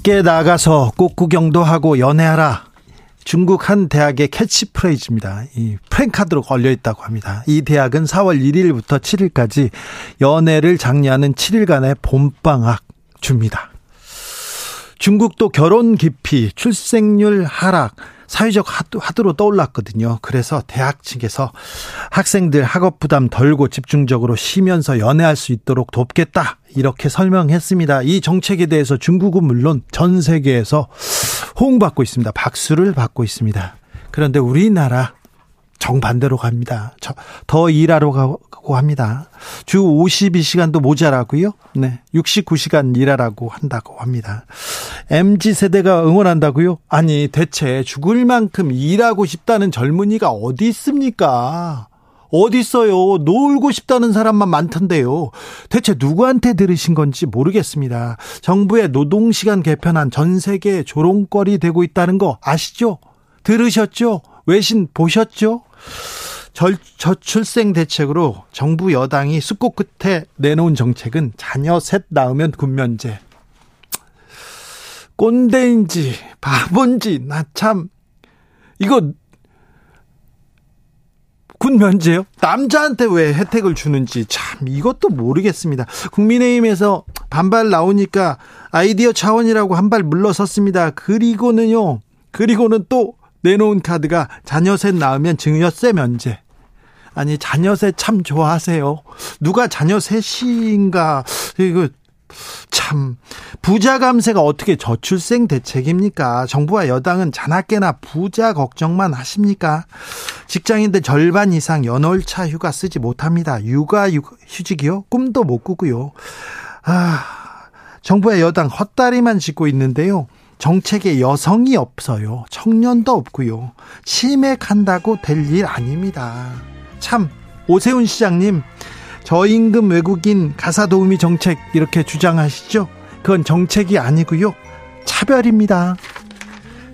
밖에 나가서 꽃구경도 하고 연애하라. 중국 한 대학의 캐치프레이즈입니다. 이 프랭카드로 걸려 있다고 합니다. 이 대학은 4월 1일부터 7일까지 연애를 장려하는 7일간의 봄방학 줍니다. 중국도 결혼 기피, 출생률 하락, 사회적 화두로 떠올랐거든요. 그래서 대학 측에서 학생들 학업 부담 덜고 집중적으로 쉬면서 연애할 수 있도록 돕겠다. 이렇게 설명했습니다. 이 정책에 대해서 중국은 물론 전 세계에서 호응받고 있습니다. 박수를 받고 있습니다. 그런데 우리나라 정반대로 갑니다. 더 일하러 가고 합니다. 주 52시간도 모자라고요. 네. 69시간 일하라고 한다고 합니다. MZ 세대가 응원한다고요? 아니, 대체 죽을 만큼 일하고 싶다는 젊은이가 어디 있습니까? 어디 있어요? 놀고 싶다는 사람만 많던데요. 대체 누구한테 들으신 건지 모르겠습니다. 정부의 노동시간 개편안 전 세계 조롱거리 되고 있다는 거 아시죠? 들으셨죠? 외신 보셨죠? 절, 저출생 대책으로 정부 여당이 숙고 끝에 내놓은 정책은 자녀 셋 낳으면 군면제. 꼰대인지 바본지 나 참 이거 군 면제요? 남자한테 왜 혜택을 주는지 참 이것도 모르겠습니다. 국민의힘에서 반발 나오니까 아이디어 차원이라고 한 발 물러섰습니다. 그리고는요. 그리고는 또 내놓은 카드가 자녀 셋 낳으면 증여세 면제. 아니 자녀세 참 좋아하세요. 누가 자녀 셋인가 이거 참 부자 감세가 어떻게 저출생 대책입니까? 정부와 여당은 자나깨나 부자 걱정만 하십니까? 직장인들 절반 이상 연월차 휴가 쓰지 못합니다. 육아 휴직이요? 꿈도 못 꾸고요. 아, 정부와 여당 헛다리만 짓고 있는데요. 정책에 여성이 없어요. 청년도 없고요. 치맥한다고 될 일 아닙니다. 참 오세훈 시장님 저임금 외국인 가사 도우미 정책 이렇게 주장하시죠? 그건 정책이 아니고요. 차별입니다.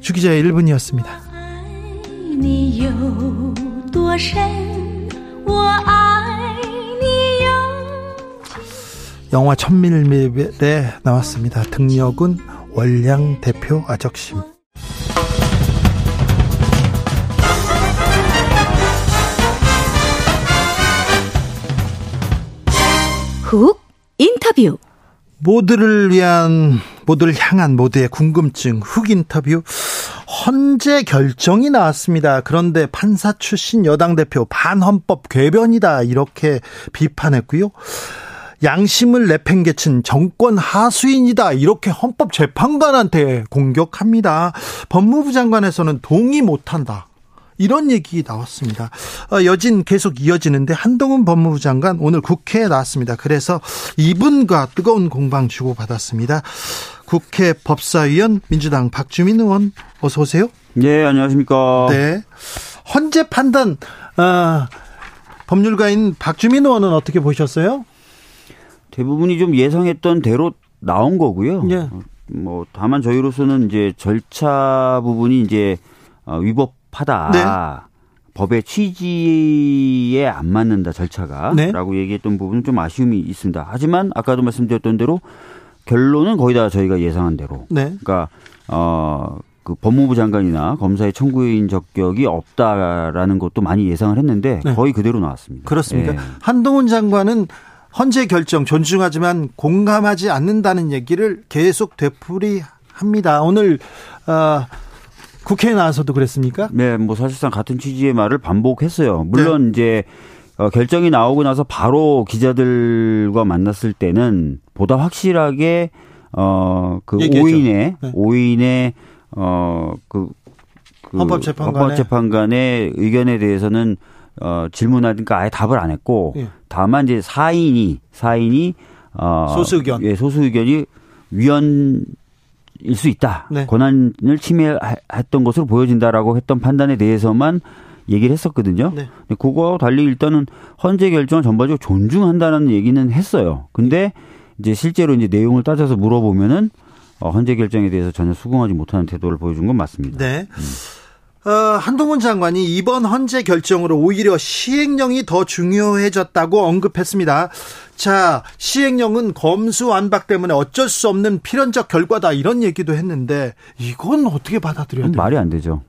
주기자의 1분이었습니다. 영화 천밀밀에 나왔습니다. 등력은 월량 대표 아적심. 훅 인터뷰. 모두를 위한 모두를 향한 모두의 궁금증 훅 인터뷰 헌재 결정이 나왔습니다. 그런데 판사 출신 여당 대표 반헌법 궤변이다 이렇게 비판했고요. 양심을 내팽개친 정권 하수인이다. 이렇게 헌법재판관한테 공격합니다. 법무부 장관에서는 동의 못한다. 이런 얘기 나왔습니다. 어, 여진 계속 이어지는데 한동훈 법무부 장관 오늘 국회에 나왔습니다. 그래서 이분과 뜨거운 공방 주고받았습니다. 국회 법사위원 민주당 박주민 의원 어서 오세요. 네, 안녕하십니까. 네. 헌재 판단 어, 법률가인 박주민 의원은 어떻게 보셨어요? 대부분이 좀 예상했던 대로 나온 거고요. 네. 뭐 다만 저희로서는 이제 절차 부분이 이제 어, 위법 하다. 네. 법의 취지에 안 맞는다 절차가 네. 라고 얘기했던 부분은 좀 아쉬움이 있습니다. 하지만 아까도 말씀드렸던 대로 결론은 거의 다 저희가 예상한 대로. 네. 그러니까 어. 그 법무부 장관이나 검사의 청구인 적격이 없다라는 것도 많이 예상을 했는데 네. 거의 그대로 나왔습니다. 그렇습니까? 예. 한동훈 장관은 헌재 결정 존중하지만 공감하지 않는다는 얘기를 계속 되풀이합니다. 오늘 어, 국회에 나와서도 그랬습니까? 네, 뭐 사실상 같은 취지의 말을 반복했어요. 물론 네. 이제 어, 결정이 나오고 나서 바로 기자들과 만났을 때는 보다 확실하게 어그 5인의 네. 5인의 어그 그 헌법재판관의, 헌법재판관의 의견에 대해서는 어, 질문하니까 아예 답을 안 했고 예. 다만 이제 사인이 사인이 어, 소수 의견 예, 소수 의견이 위헌 일수 있다. 네. 권한을 침해했던 것으로 보여진다라고 했던 판단에 대해서만 얘기를 했었거든요. 네. 그거와 달리 일단은 헌재 결정을 전반적으로 존중한다는 얘기는 했어요. 근데 이제 실제로 이제 내용을 따져서 물어보면은 어, 헌재 결정에 대해서 전혀 수긍하지 못하는 태도를 보여준 건 맞습니다. 네. 음. 어, 한동훈 장관이 이번 헌재 결정으로 오히려 시행령이 더 중요해졌다고 언급했습니다. 자, 시행령은 검수완박 때문에 어쩔 수 없는 필연적 결과다 이런 얘기도 했는데 이건 어떻게 받아들여야 돼요? 말이 안 되죠.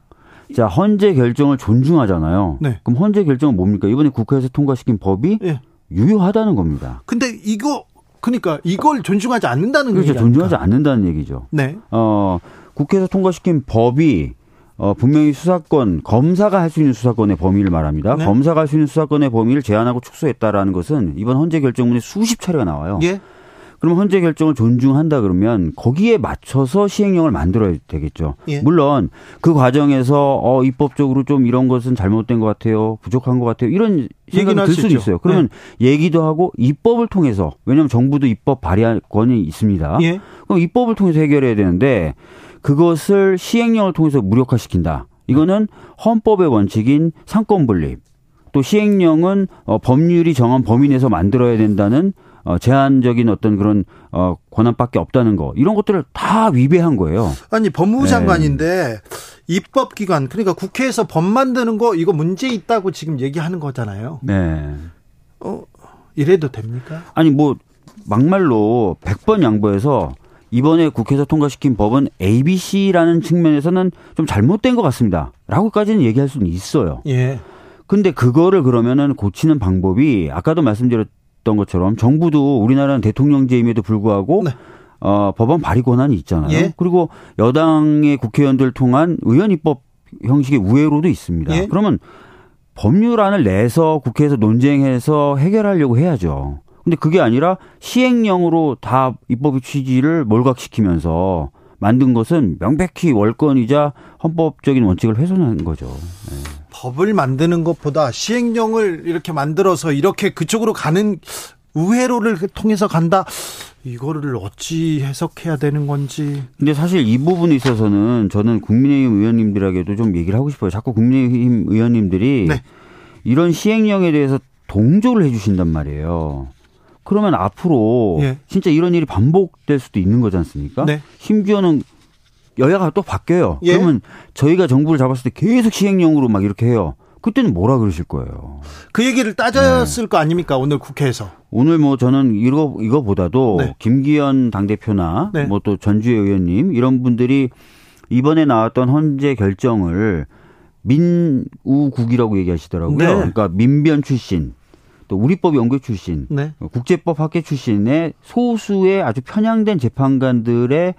자, 헌재 결정을 존중하잖아요. 네. 그럼 헌재 결정은 뭡니까? 이번에 국회에서 통과시킨 법이 네. 유효하다는 겁니다. 근데 이거 그러니까 이걸 존중하지 않는다는 그렇죠. 존중하지 않는다는 얘기죠. 네. 어, 국회에서 통과시킨 법이 어, 분명히 수사권, 검사가 할 수 있는 수사권의 범위를 말합니다. 네. 검사가 할 수 있는 수사권의 범위를 제한하고 축소했다라는 것은 이번 헌재 결정문에 수십 차례가 나와요. 예. 그럼 헌재 결정을 존중한다 그러면 거기에 맞춰서 시행령을 만들어야 되겠죠. 예. 물론 그 과정에서 어 입법적으로 좀 이런 것은 잘못된 것 같아요, 부족한 것 같아요 이런 생각이 들 수도 있어요. 그러면 네. 얘기도 하고 입법을 통해서 왜냐하면 정부도 입법 발의권이 있습니다. 예. 그럼 입법을 통해서 해결해야 되는데 그것을 시행령을 통해서 무력화시킨다. 이거는 헌법의 원칙인 삼권 분립. 또 시행령은 어, 법률이 정한 범위 내에서 만들어야 된다는 어, 제한적인 어떤 그런 어, 권한밖에 없다는 거 이런 것들을 다 위배한 거예요. 아니 법무부 네. 장관인데 네. 입법기관 그러니까 국회에서 법 만드는 거 이거 문제 있다고 지금 얘기하는 거잖아요. 네. 어 이래도 됩니까? 아니 뭐 막말로 100번 양보해서 이번에 국회에서 통과시킨 법은 ABC라는 측면에서는 좀 잘못된 것 같습니다. 라고까지는 얘기할 수는 있어요. 예. 근데 그거를 그러면은 고치는 방법이 아까도 말씀드렸던 것처럼 정부도 우리나라는 대통령제임에도 불구하고 네. 어, 법안 발의 권한이 있잖아요. 예. 그리고 여당의 국회의원들 통한 의원 입법 형식의 우회로도 있습니다. 예. 그러면 법률안을 내서 국회에서 논쟁해서 해결하려고 해야죠. 근데 그게 아니라 시행령으로 다 입법의 취지를 몰각시키면서 만든 것은 명백히 월권이자 헌법적인 원칙을 훼손한 거죠. 네. 법을 만드는 것보다 시행령을 이렇게 만들어서 이렇게 그쪽으로 가는 우회로를 통해서 간다. 이거를 어찌 해석해야 되는 건지. 근데 사실 이 부분에 있어서는 저는 국민의힘 의원님들에게도 좀 얘기를 하고 싶어요. 자꾸 국민의힘 의원님들이 네. 이런 시행령에 대해서 동조를 해 주신단 말이에요. 그러면 앞으로 예. 진짜 이런 일이 반복될 수도 있는 거지 않습니까? 네. 심지어는 여야가 또 바뀌어요. 예. 그러면 저희가 정부를 잡았을 때 계속 시행령으로 막 이렇게 해요. 그때는 뭐라 그러실 거예요. 그 얘기를 따졌을 네. 거 아닙니까? 오늘 국회에서. 오늘 뭐 저는 이거 이거보다도 네. 김기현 당 대표나 네. 뭐또 전주의 의원님 이런 분들이 이번에 나왔던 헌재 결정을 민우국이라고 얘기하시더라고요. 네. 그러니까 민변 출신 또 우리법 연구 출신, 네. 국제법 학계 출신의 소수의 아주 편향된 재판관들의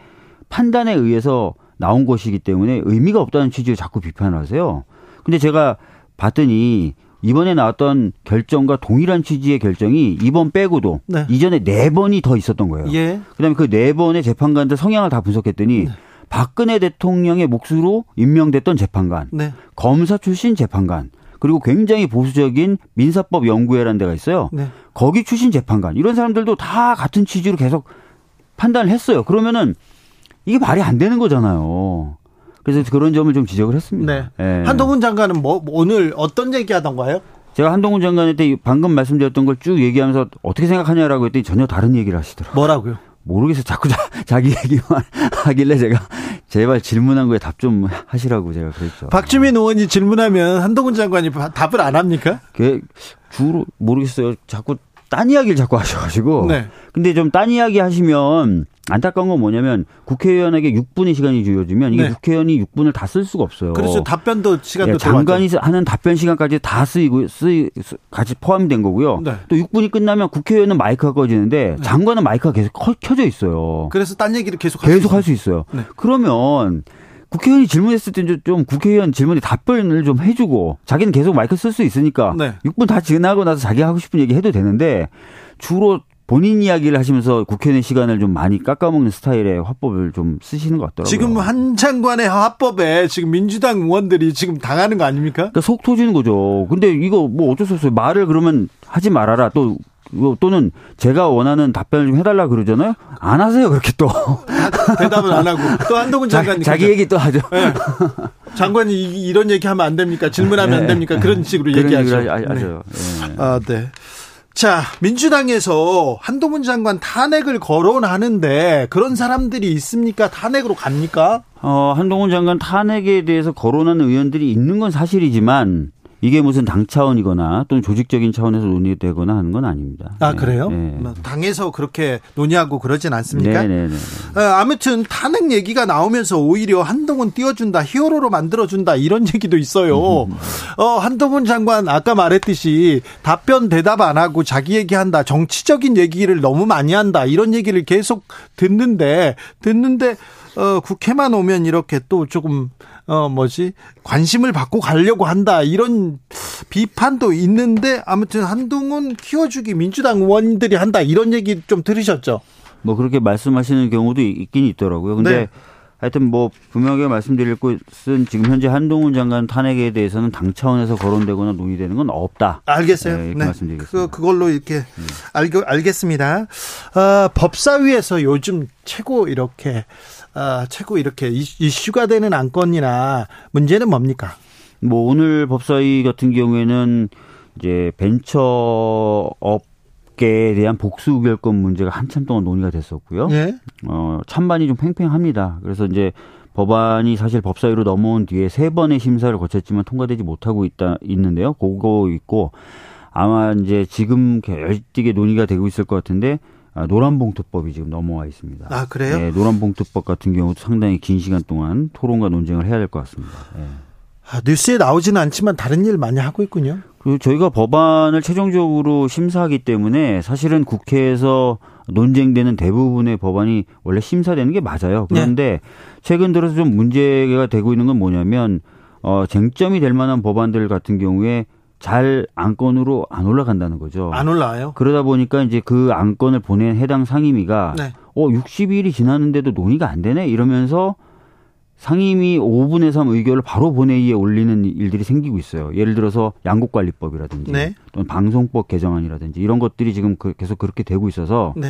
판단에 의해서 나온 것이기 때문에 의미가 없다는 취지로 자꾸 비판을 하세요. 근데 제가 봤더니 이번에 나왔던 결정과 동일한 취지의 결정이 이번 빼고도 네. 이전에 네 번이 더 있었던 거예요. 예. 그다음에 그 네 번의 재판관들 성향을 다 분석했더니 네. 박근혜 대통령의 몫으로 임명됐던 재판관, 네. 검사 출신 재판관, 그리고 굉장히 보수적인 민사법 연구회라는 데가 있어요. 네. 거기 출신 재판관 이런 사람들도 다 같은 취지로 계속 판단을 했어요. 그러면은 이게 말이 안 되는 거잖아요. 그래서 그런 점을 좀 지적을 했습니다. 네. 네. 한동훈 장관은 뭐 오늘 어떤 얘기하던가요? 제가 한동훈 장관한테 방금 말씀드렸던 걸 쭉 얘기하면서 어떻게 생각하냐라고 했더니 전혀 다른 얘기를 하시더라고요. 뭐라고요? 모르겠어요. 자꾸 자, 기 얘기만 하길래 제가 제발 질문한 거에 답 좀 하시라고 제가 그랬죠. 박주민 의원이 질문하면 한동훈 장관이 답을 안 합니까? 그 주로 모르겠어요. 자꾸 딴 이야기를 자꾸 하셔가지고. 네. 근데 좀 딴 이야기 하시면 안타까운 건 뭐냐면 국회의원에게 6분의 시간이 주어지면 이게 네. 국회의원이 6분을 다 쓸 수가 없어요. 그래서 답변도 시간도 네, 장관이 들어가죠. 하는 답변 시간까지 다 쓰이고 쓰이 같이 포함된 거고요. 네. 또 6분이 끝나면 국회의원은 마이크가 꺼지는데 네. 장관은 마이크가 계속 켜져 있어요. 그래서 딴 얘기를 계속 계속 할 수 있어요. 네. 그러면 국회의원이 질문했을 때 좀 국회의원 질문에 답변을 좀 해주고 자기는 계속 마이크 쓸 수 있으니까 네. 6분 다 지나고 나서 자기 하고 싶은 얘기 해도 되는데 주로 본인 이야기를 하시면서 국회의원 시간을 좀 많이 깎아먹는 스타일의 화법을 좀 쓰시는 것 같더라고요. 지금 한 장관의 화법에 지금 민주당 의원들이 지금 당하는 거 아닙니까? 그러니까 속 터지는 거죠. 근데 이거 뭐 어쩔 수 없어요. 말을 그러면 하지 말아라. 또 또는 제가 원하는 답변을 좀 해달라 그러잖아요. 안 하세요 그렇게 또 대답은 안 하고 또 한동훈 장관 자, 기 얘기 또 하죠. 네. 장관이 이런 얘기하면 안 됩니까? 질문하면 네. 안 됩니까? 그런 식으로 그런 얘기하죠. 하죠. 네. 네. 아 네. 자, 민주당에서 한동훈 장관 탄핵을 거론하는데 그런 사람들이 있습니까? 탄핵으로 갑니까? 어, 한동훈 장관 탄핵에 대해서 거론하는 의원들이 있는 건 사실이지만 이게 무슨 당 차원이거나 또는 조직적인 차원에서 논의되거나 하는 건 아닙니다. 아 그래요? 네. 뭐 당에서 그렇게 논의하고 그러진 않습니까? 네네네. 어, 아무튼 탄핵 얘기가 나오면서 오히려 한동훈 띄워준다, 히어로로 만들어준다 이런 얘기도 있어요. 음. 어, 한동훈 장관 아까 말했듯이 답변 대답 안 하고 자기 얘기한다, 정치적인 얘기를 너무 많이 한다 이런 얘기를 계속 듣는데 듣는데 어, 국회만 오면 이렇게 또 조금 어 뭐지 관심을 받고 가려고 한다 이런 비판도 있는데 아무튼 한동훈 키워주기 민주당 의원들이 한다 이런 얘기 좀 들으셨죠? 뭐 그렇게 말씀하시는 경우도 있긴 있더라고요. 근데 네. 하여튼 뭐 분명하게 말씀드릴 것은 지금 현재 한동훈 장관 탄핵에 대해서는 당 차원에서 거론되거나 논의되는 건 없다. 알겠어요. 네, 네. 말씀드리겠습니다. 그, 그걸로 이렇게 음. 알, 알겠습니다. 어, 법사위에서 요즘 최고 이렇게 어, 최고 이렇게 이슈가 되는 안건이나 문제는 뭡니까? 뭐 오늘 법사위 같은 경우에는 이제 벤처업 계에 대한 복수 우결권 문제가 한참 동안 논의가 됐었고요. 예? 어, 찬반이 좀 팽팽합니다. 그래서 이제 법안이 사실 법사위로 넘어온 뒤에 세 번의 심사를 거쳤지만 통과되지 못하고 있다 있는데요. 그거 있고 아마 이제 지금 열띠게 논의가 되고 있을 것 같은데 아, 노란봉투법이 지금 넘어와 있습니다. 아 그래요? 네, 노란봉투법 같은 경우도 상당히 긴 시간 동안 토론과 논쟁을 해야 될 것 같습니다. 네. 아, 뉴스에 나오지는 않지만 다른 일 많이 하고 있군요. 그 저희가 법안을 최종적으로 심사하기 때문에 사실은 국회에서 논쟁되는 대부분의 법안이 원래 심사되는 게 맞아요. 그런데 네. 최근 들어서 좀 문제가 되고 있는 건 뭐냐면 어 쟁점이 될 만한 법안들 같은 경우에 잘 안건으로 안 올라간다는 거죠. 안 올라와요? 그러다 보니까 이제 그 안건을 보낸 해당 상임위가 네. 어 60일이 지났는데도 논의가 안 되네 이러면서 상임위 5분의 3 의결을 바로 본회의에 올리는 일들이 생기고 있어요. 예를 들어서 양국관리법이라든지 네. 또는 방송법 개정안이라든지 이런 것들이 지금 그 계속 그렇게 되고 있어서 네.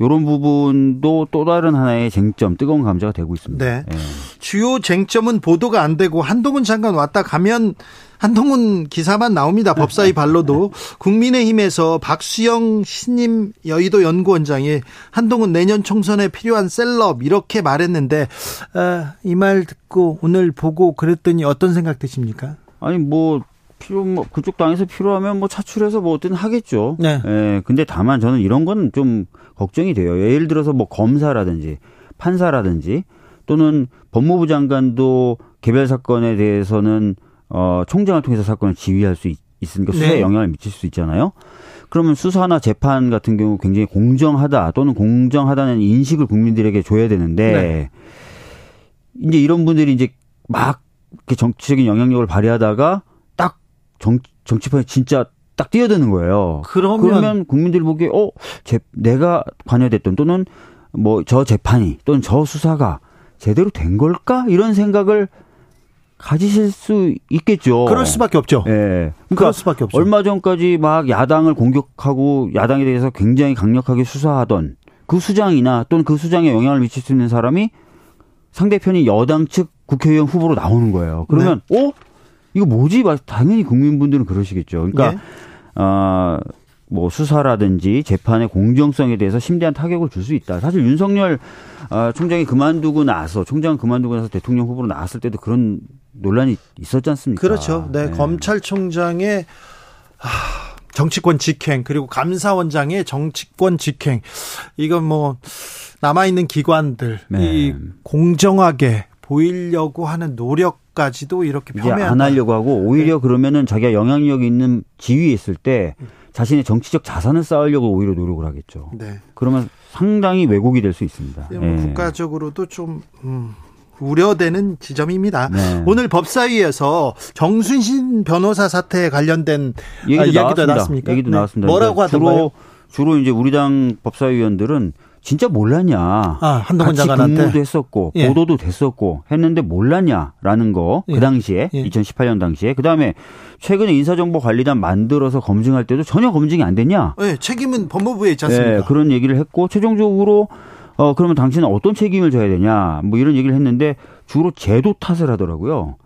이런 부분도 또 다른 하나의 쟁점, 뜨거운 감자가 되고 있습니다. 네. 네. 주요 쟁점은 보도가 안 되고 한동훈 장관 왔다 가면 한동훈 기사만 나옵니다. 법사위 발로도 국민의힘에서 박수영 신임 여의도 연구원장이 한동훈 내년 총선에 필요한 셀럽 이렇게 말했는데 아, 이말 듣고 오늘 보고 그랬더니 어떤 생각 드십니까? 아니 뭐 필요 뭐 그쪽 당에서 필요하면 뭐 차출해서 뭐 어떤 하겠죠. 네. 예. 근데 다만 저는 이런 건 좀 걱정이 돼요. 예를 들어서 뭐 검사라든지 판사라든지 또는 법무부 장관도 개별 사건에 대해서는 어, 총장을 통해서 사건을 지휘할 수 있, 으니까 수사에 네. 영향을 미칠 수 있잖아요. 그러면 수사나 재판 같은 경우 굉장히 공정하다 또는 공정하다는 인식을 국민들에게 줘야 되는데 네. 이제 이런 분들이 이제 막 이렇게 정치적인 영향력을 발휘하다가 딱 정, 정치판에 진짜 딱 뛰어드는 거예요. 그러면, 그러면 국민들이 보기에 어, 제, 내가 관여됐던 또는 뭐 저 재판이 또는 저 수사가 제대로 된 걸까 이런 생각을 가지실 수 있겠죠. 그럴 수밖에 없죠. 예. 네. 그러니까 수밖에 없죠. 얼마 전까지 막 야당을 공격하고 야당에 대해서 굉장히 강력하게 수사하던 그 수장이나 또는 그 수장에 영향을 미칠 수 있는 사람이 상대편이 여당 측 국회의원 후보로 나오는 거예요. 그러면 네. 어 이거 뭐지? 당연히 국민분들은 그러시겠죠. 그러니까 네. 어, 뭐 수사라든지 재판의 공정성에 대해서 심대한 타격을 줄 수 있다. 사실 윤석열 어, 총장이 그만두고 나서 총장 그만두고 나서 대통령 후보로 나왔을 때도 그런 논란이 있었지 않습니까? 그렇죠. 네, 네. 검찰총장의 정치권 직행 그리고 감사원장의 정치권 직행 이건 뭐 남아 있는 기관들 네. 이 공정하게 보이려고 하는 노력까지도 이렇게 폄훼안 안 하려고 하고 오히려 네. 그러면은 자기가 영향력 있는 지위에 있을 때 자신의 정치적 자산을 쌓으려고 오히려 노력을 하겠죠. 네. 그러면 상당히 왜곡이 될 수 있습니다. 네. 뭐 국가적으로도 좀 음. 우려되는 지점입니다. 네. 오늘 법사위에서 정순신 변호사 사태에 관련된 얘기도, 아, 얘기도 나왔습니다. 얘기도 네. 나왔습니다. 뭐라고 그러니까 하던가요? 주로 주로 이제 우리 당 법사위원들은 진짜 몰랐냐. 아, 한동훈 같이 장관한테. 근무도 했었고 예. 보도도 됐었고 했는데 몰랐냐라는 거그 예. 당시에 예. 2018년 당시에 그다음에 최근에 인사정보관리단 만들어서 검증할 때도 전혀 검증이 안 됐냐. 네, 책임은 법무부에 있지 않습니까? 예, 그런 얘기를 했고 최종적으로 어 그러면 당신은 어떤 책임을 져야 되냐 뭐 이런 얘기를 했는데 주로 제도 탓을 하더라고요.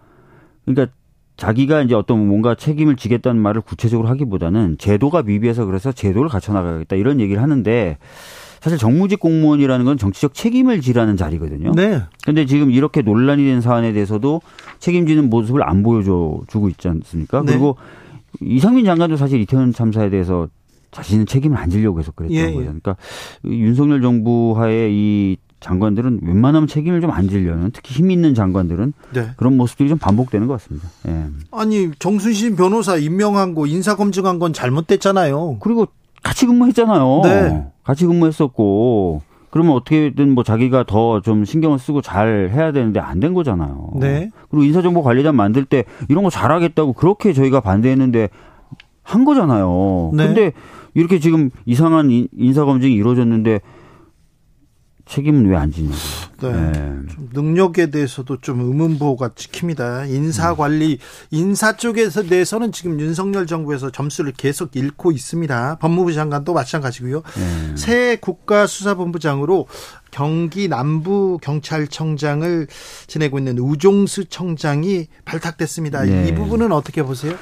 그러니까 자기가 이제 어떤 뭔가 책임을 지겠다는 말을 구체적으로 하기보다는 제도가 미비해서 그래서 제도를 갖춰 나가겠다 이런 얘기를 하는데 사실 정무직 공무원이라는 건 정치적 책임을 지라는 자리거든요. 네. 근데 지금 이렇게 논란이 된 사안에 대해서도 책임지는 모습을 안 보여줘 주고 있지 않습니까? 네. 그리고 이상민 장관도 사실 이태원 참사에 대해서 자신은 책임을 안 지려고 해서 그랬던 예, 예. 거예요. 그러니까 윤석열 정부 하에 이 장관들은 웬만하면 책임을 좀 안 지려는 특히 힘 있는 장관들은 네. 그런 모습들이 좀 반복되는 것 같습니다. 예. 아니 정순신 변호사 임명한 거 인사 검증한 건 잘못됐잖아요. 그리고 같이 근무했잖아요. 네. 같이 근무했었고 그러면 어떻게든 뭐 자기가 더 좀 신경을 쓰고 잘 해야 되는데 안 된 거잖아요. 네. 그리고 인사정보 관리단 만들 때 이런 거 잘하겠다고 그렇게 저희가 반대했는데 한 거잖아요. 네. 근데 이렇게 지금 이상한 인- 인사검증이 이루어졌는데 책임은 왜 안 지냐고. 네. 네. 좀 능력에 대해서도 좀 의문보호가 찍힙니다. 인사 관리, 인사 쪽에서 내서는 지금 윤석열 정부에서 점수를 계속 잃고 있습니다. 법무부 장관도 마찬가지고요. 네. 새 국가수사본부장으로 경기 남부 경찰청장을 지내고 있는 우종수 청장이 발탁됐습니다. 네. 이 부분은 어떻게 보세요?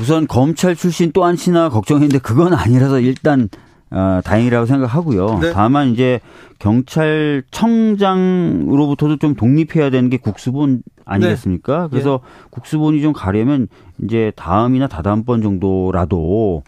우선 검찰 출신 또 한치나 걱정했는데 그건 아니라서 일단 어, 다행이라고 생각하고요. 네. 다만 이제 경찰청장으로부터도 좀 독립해야 되는 게 국수본 아니겠습니까? 네. 그래서 국수본이 좀 가려면 이제 다음이나 다다음번 정도라도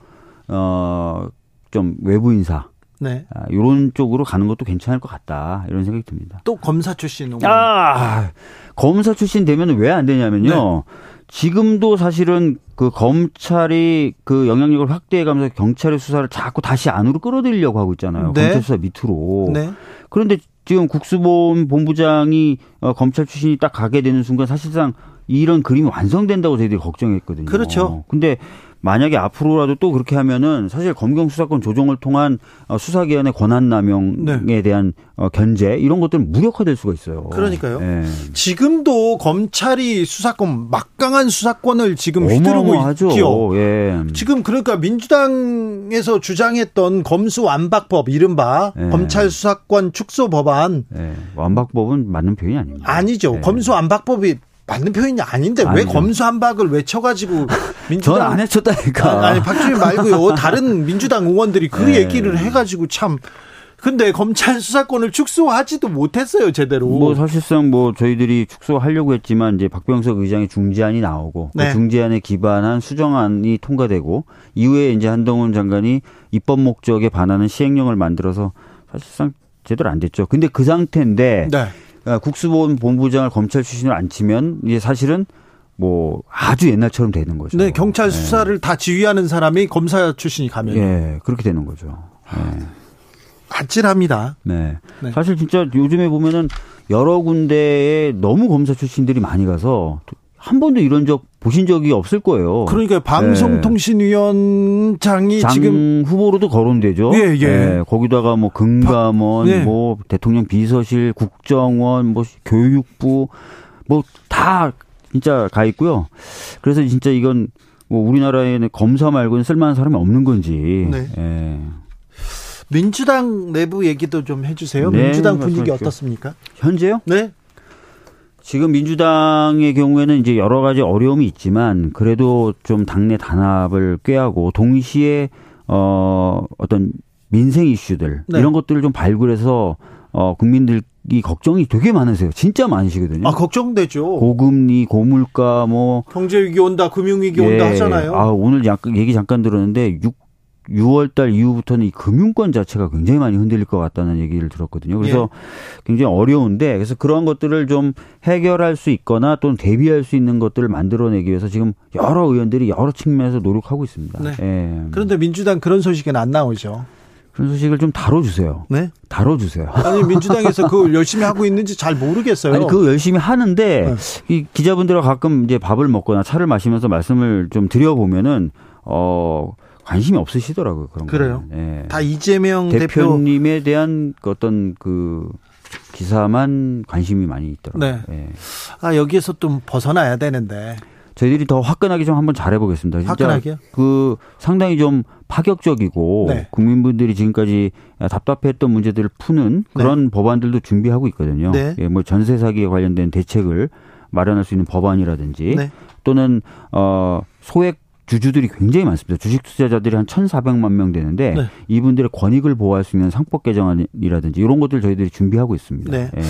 어좀 외부 인사 네. 아, 이런 쪽으로 가는 것도 괜찮을 것 같다 이런 생각이 듭니다. 또 검사 출신. 아, 검사 출신 되면 왜 안 되냐면요. 네. 지금도 사실은 그 검찰이 그 영향력을 확대해가면서 경찰의 수사를 자꾸 다시 안으로 끌어들이려고 하고 있잖아요. 네. 검찰 수사 밑으로. 네. 그런데 지금 국수본 본부장이 어, 검찰 출신이 딱 가게 되는 순간 사실상 이런 그림이 완성된다고 저희들이 걱정했거든요. 그렇죠. 근데 만약에 앞으로라도 또 그렇게 하면은 사실 검경 수사권 조정을 통한 어, 수사기관의 권한 남용에 네. 대한 어, 견제 이런 것들은 무력화될 수가 있어요. 그러니까요. 예. 지금도 검찰이 수사권 막강한 수사권을 지금 휘두르고 어마어마하죠. 있죠. 예. 지금 그러니까 민주당에서 주장했던 검수 완박법 이른바 예. 검찰 수사권 축소 법안 예. 완박법은 맞는 표현이 아닙니다. 아니죠. 예. 검수 완박법이 맞는 표현이 아닌데 왜 아니죠. 검수완박을 외쳐가지고 저는 민주당 안 해쳤다니까. 아니, 아니 박주민 말고요. 다른 민주당 의원들이 그 네. 얘기를 해가지고 참. 근데 검찰 수사권을 축소하지도 못했어요 제대로. 뭐 사실상 뭐 저희들이 축소하려고 했지만 이제 박병석 의장의 중재안이 나오고 네. 그 중재안에 기반한 수정안이 통과되고 이후에 이제 한동훈 장관이 입법 목적에 반하는 시행령을 만들어서 사실상 제대로 안 됐죠. 근데 그 상태인데 네. 아, 국수본 본부장을 검찰 출신으로 앉히면 이제 사실은 뭐 아주 옛날처럼 되는 거죠. 네 경찰 예. 수사를 다 지휘하는 사람이 검사 출신이 가면 예, 그렇게 되는 거죠. 예. 아찔합니다. 네. 네. 사실 진짜 요즘에 보면은 여러 군데에 너무 검사 출신들이 많이 가서 한 번도 이런 적 보신 적이 없을 거예요. 그러니까 방송통신위원장이 장 지금 후보로도 거론되죠. 예, 예. 거기다가 뭐 금감원, 네. 뭐 대통령 비서실, 국정원, 뭐 교육부, 뭐 다 진짜 가 있고요. 그래서 진짜 이건 뭐 우리나라에는 검사 말고는 쓸만한 사람이 없는 건지. 네. 예. 민주당 내부 얘기도 좀 해주세요. 네, 민주당 분위기. 어떻습니까? 현재요? 네. 지금 민주당의 경우에는 이제 여러 가지 어려움이 있지만 그래도 좀 당내 단합을 꾀하고 동시에 어 어떤 민생 이슈들 네. 이런 것들을 좀 발굴해서 어 국민들 이 걱정이 되게 많으세요. 진짜 많으시거든요. 아 걱정되죠. 고금리, 고물가 뭐 경제 위기 온다, 금융 위기 온다 하잖아요. 아, 오늘 약간 얘기 잠깐 들었는데 6 6월 달 이후부터는 이 금융권 자체가 굉장히 많이 흔들릴 것 같다는 얘기를 들었거든요. 그래서 예. 굉장히 어려운데 그래서 그런 것들을 좀 해결할 수 있거나 또는 대비할 수 있는 것들을 만들어내기 위해서 지금 여러 의원들이 여러 측면에서 노력하고 있습니다. 네. 예. 그런데 민주당 그런 소식은 안 나오죠. 그런 소식을 좀 다뤄주세요. 네. 다뤄주세요. 아니 민주당에서 그걸 열심히 하고 있는지 잘 모르겠어요. 아니 그거 열심히 하는데 네. 이 기자분들과 가끔 이제 밥을 먹거나 차를 마시면서 말씀을 좀 드려 보면은 어 관심이 없으시더라고요. 그런 그래요. 네. 다 이재명 대표님에 대표... 대한 어떤 그 기사만 관심이 많이 있더라고요. 네. 네. 아 여기에서 좀 벗어나야 되는데. 저희들이 더 화끈하게 좀 한번 잘해보겠습니다. 진짜 화끈하게요? 그 상당히 좀 파격적이고 네. 국민분들이 지금까지 답답했던 문제들을 푸는 그런 네. 법안들도 준비하고 있거든요. 네. 예, 뭐 전세 사기에 관련된 대책을 마련할 수 있는 법안이라든지 네. 또는 어 소액 주주들이 굉장히 많습니다. 주식 투자자들이 한 1,400만 명 되는데 네. 이분들의 권익을 보호할 수 있는 상법 개정안이라든지 이런 것들 저희들이 준비하고 있습니다. 네. 예.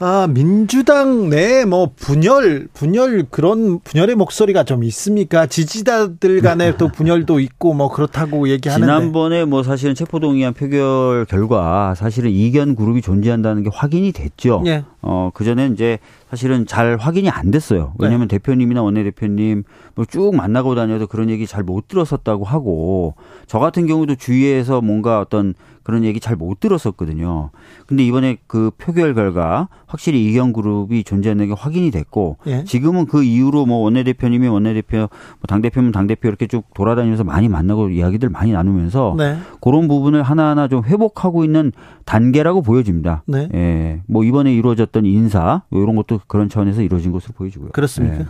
아, 민주당 내 뭐 분열 분열 그런 분열의 목소리가 좀 있습니까? 지지자들 간에 또 분열도 있고 뭐 그렇다고 얘기하는데 지난번에 뭐 사실은 체포동의안 표결 결과 사실은 이견 그룹이 존재한다는 게 확인이 됐죠. 예. 어, 그전에 이제 사실은 잘 확인이 안 됐어요. 왜냐하면 네. 대표님이나 원내대표님 뭐 쭉 만나고 다녀도 그런 얘기 잘 못 들었었다고 하고 저 같은 경우도 주위에서 뭔가 어떤 그런 얘기 잘 못 들었었거든요. 근데 이번에 그 표결 결과 확실히 이경 그룹이 존재하는 게 확인이 됐고 예. 지금은 그 이후로 뭐 원내대표님이 원내대표, 뭐 당대표면 당대표 이렇게 쭉 돌아다니면서 많이 만나고 이야기들 많이 나누면서 네. 그런 부분을 하나하나 좀 회복하고 있는 단계라고 보여집니다. 네. 예. 뭐 이번에 이루어졌던 인사 이런 것도 그런 차원에서 이루어진 것으로 보여지고요. 그렇습니까? 예.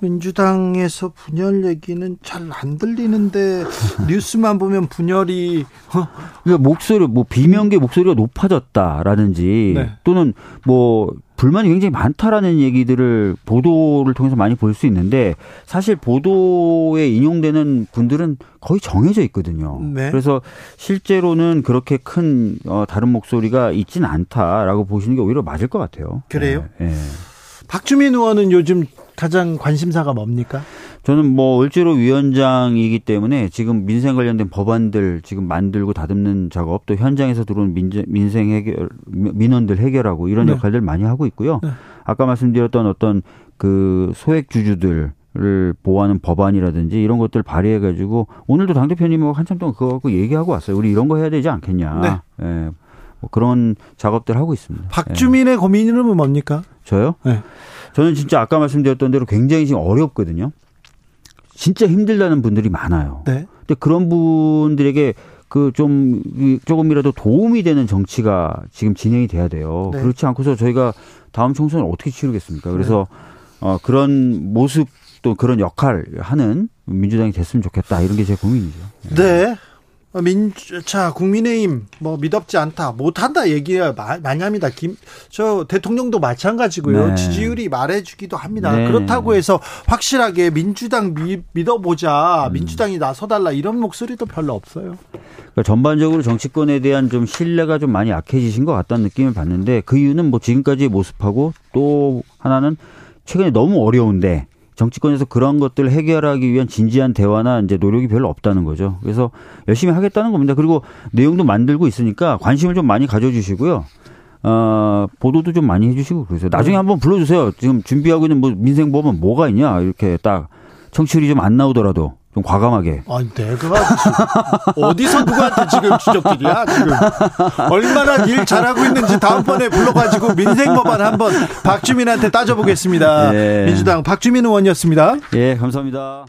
민주당에서 분열 얘기는 잘 안 들리는데 뉴스만 보면 분열이 그러니까 목소리 뭐 비명계 목소리가 높아졌다라든지 네. 또는 뭐 불만이 굉장히 많다라는 얘기들을 보도를 통해서 많이 볼 수 있는데 사실 보도에 인용되는 분들은 거의 정해져 있거든요. 네. 그래서 실제로는 그렇게 큰 어, 다른 목소리가 있지는 않다라고 보시는 게 오히려 맞을 것 같아요. 그래요? 네. 네. 박주민 의원은 요즘 가장 관심사가 뭡니까? 저는 뭐 을지로 위원장이기 때문에 지금 민생 관련된 법안들 지금 만들고 다듬는 작업 또 현장에서 들어온 민생 해결 민원들 해결하고 이런 네. 역할들 많이 하고 있고요. 네. 아까 말씀드렸던 어떤 그 소액 주주들 을 보호하는 법안이라든지 이런 것들 발의해 가지고 오늘도 당 대표님하고 한참 동안 그거 갖고 얘기하고 왔어요. 우리 이런 거 해야 되지 않겠냐. 네. 예. 뭐 그런 작업들 하고 있습니다. 박주민의 예. 고민은 뭡니까? 저요? 네. 저는 진짜 아까 말씀드렸던 대로 굉장히 지금 어렵거든요. 진짜 힘들다는 분들이 많아요. 네. 근데 그런 분들에게 그 좀 조금이라도 도움이 되는 정치가 지금 진행이 돼야 돼요. 네. 그렇지 않고서 저희가 다음 총선을 어떻게 치르겠습니까? 그래서 네. 어 그런 모습 또 그런 역할 하는 민주당이 됐으면 좋겠다 이런 게 제 고민이죠. 네. 민주, 자, 국민의힘, 뭐, 믿었지 않다, 못한다 얘기가 많이 합니다. 김, 저, 대통령도 마찬가지고요. 네. 지지율이 말해주기도 합니다. 네. 그렇다고 해서 확실하게 민주당 미, 믿어보자, 음. 민주당이 나서달라, 이런 목소리도 별로 없어요. 그러니까 전반적으로 정치권에 대한 좀 신뢰가 좀 많이 약해지신 것 같다는 느낌을 받는데 그 이유는 뭐 지금까지의 모습하고 또 하나는 최근에 너무 어려운데 정치권에서 그런 것들을 해결하기 위한 진지한 대화나 이제 노력이 별로 없다는 거죠. 그래서 열심히 하겠다는 겁니다. 그리고 내용도 만들고 있으니까 관심을 좀 많이 가져주시고요. 어, 보도도 좀 많이 해주시고 그러세요. 나중에 네. 한번 불러주세요. 지금 준비하고 있는 뭐 민생법은 뭐가 있냐 이렇게 딱 청취율이 좀 안 나오더라도 좀 과감하게. 아니, 내가 어디서 누구한테 지금 지적질이야, 지금. 얼마나 일 잘하고 있는지 다음번에 불러가지고 민생법안 한번 박주민한테 따져보겠습니다. 예. 민주당 박주민 의원이었습니다. 예, 감사합니다.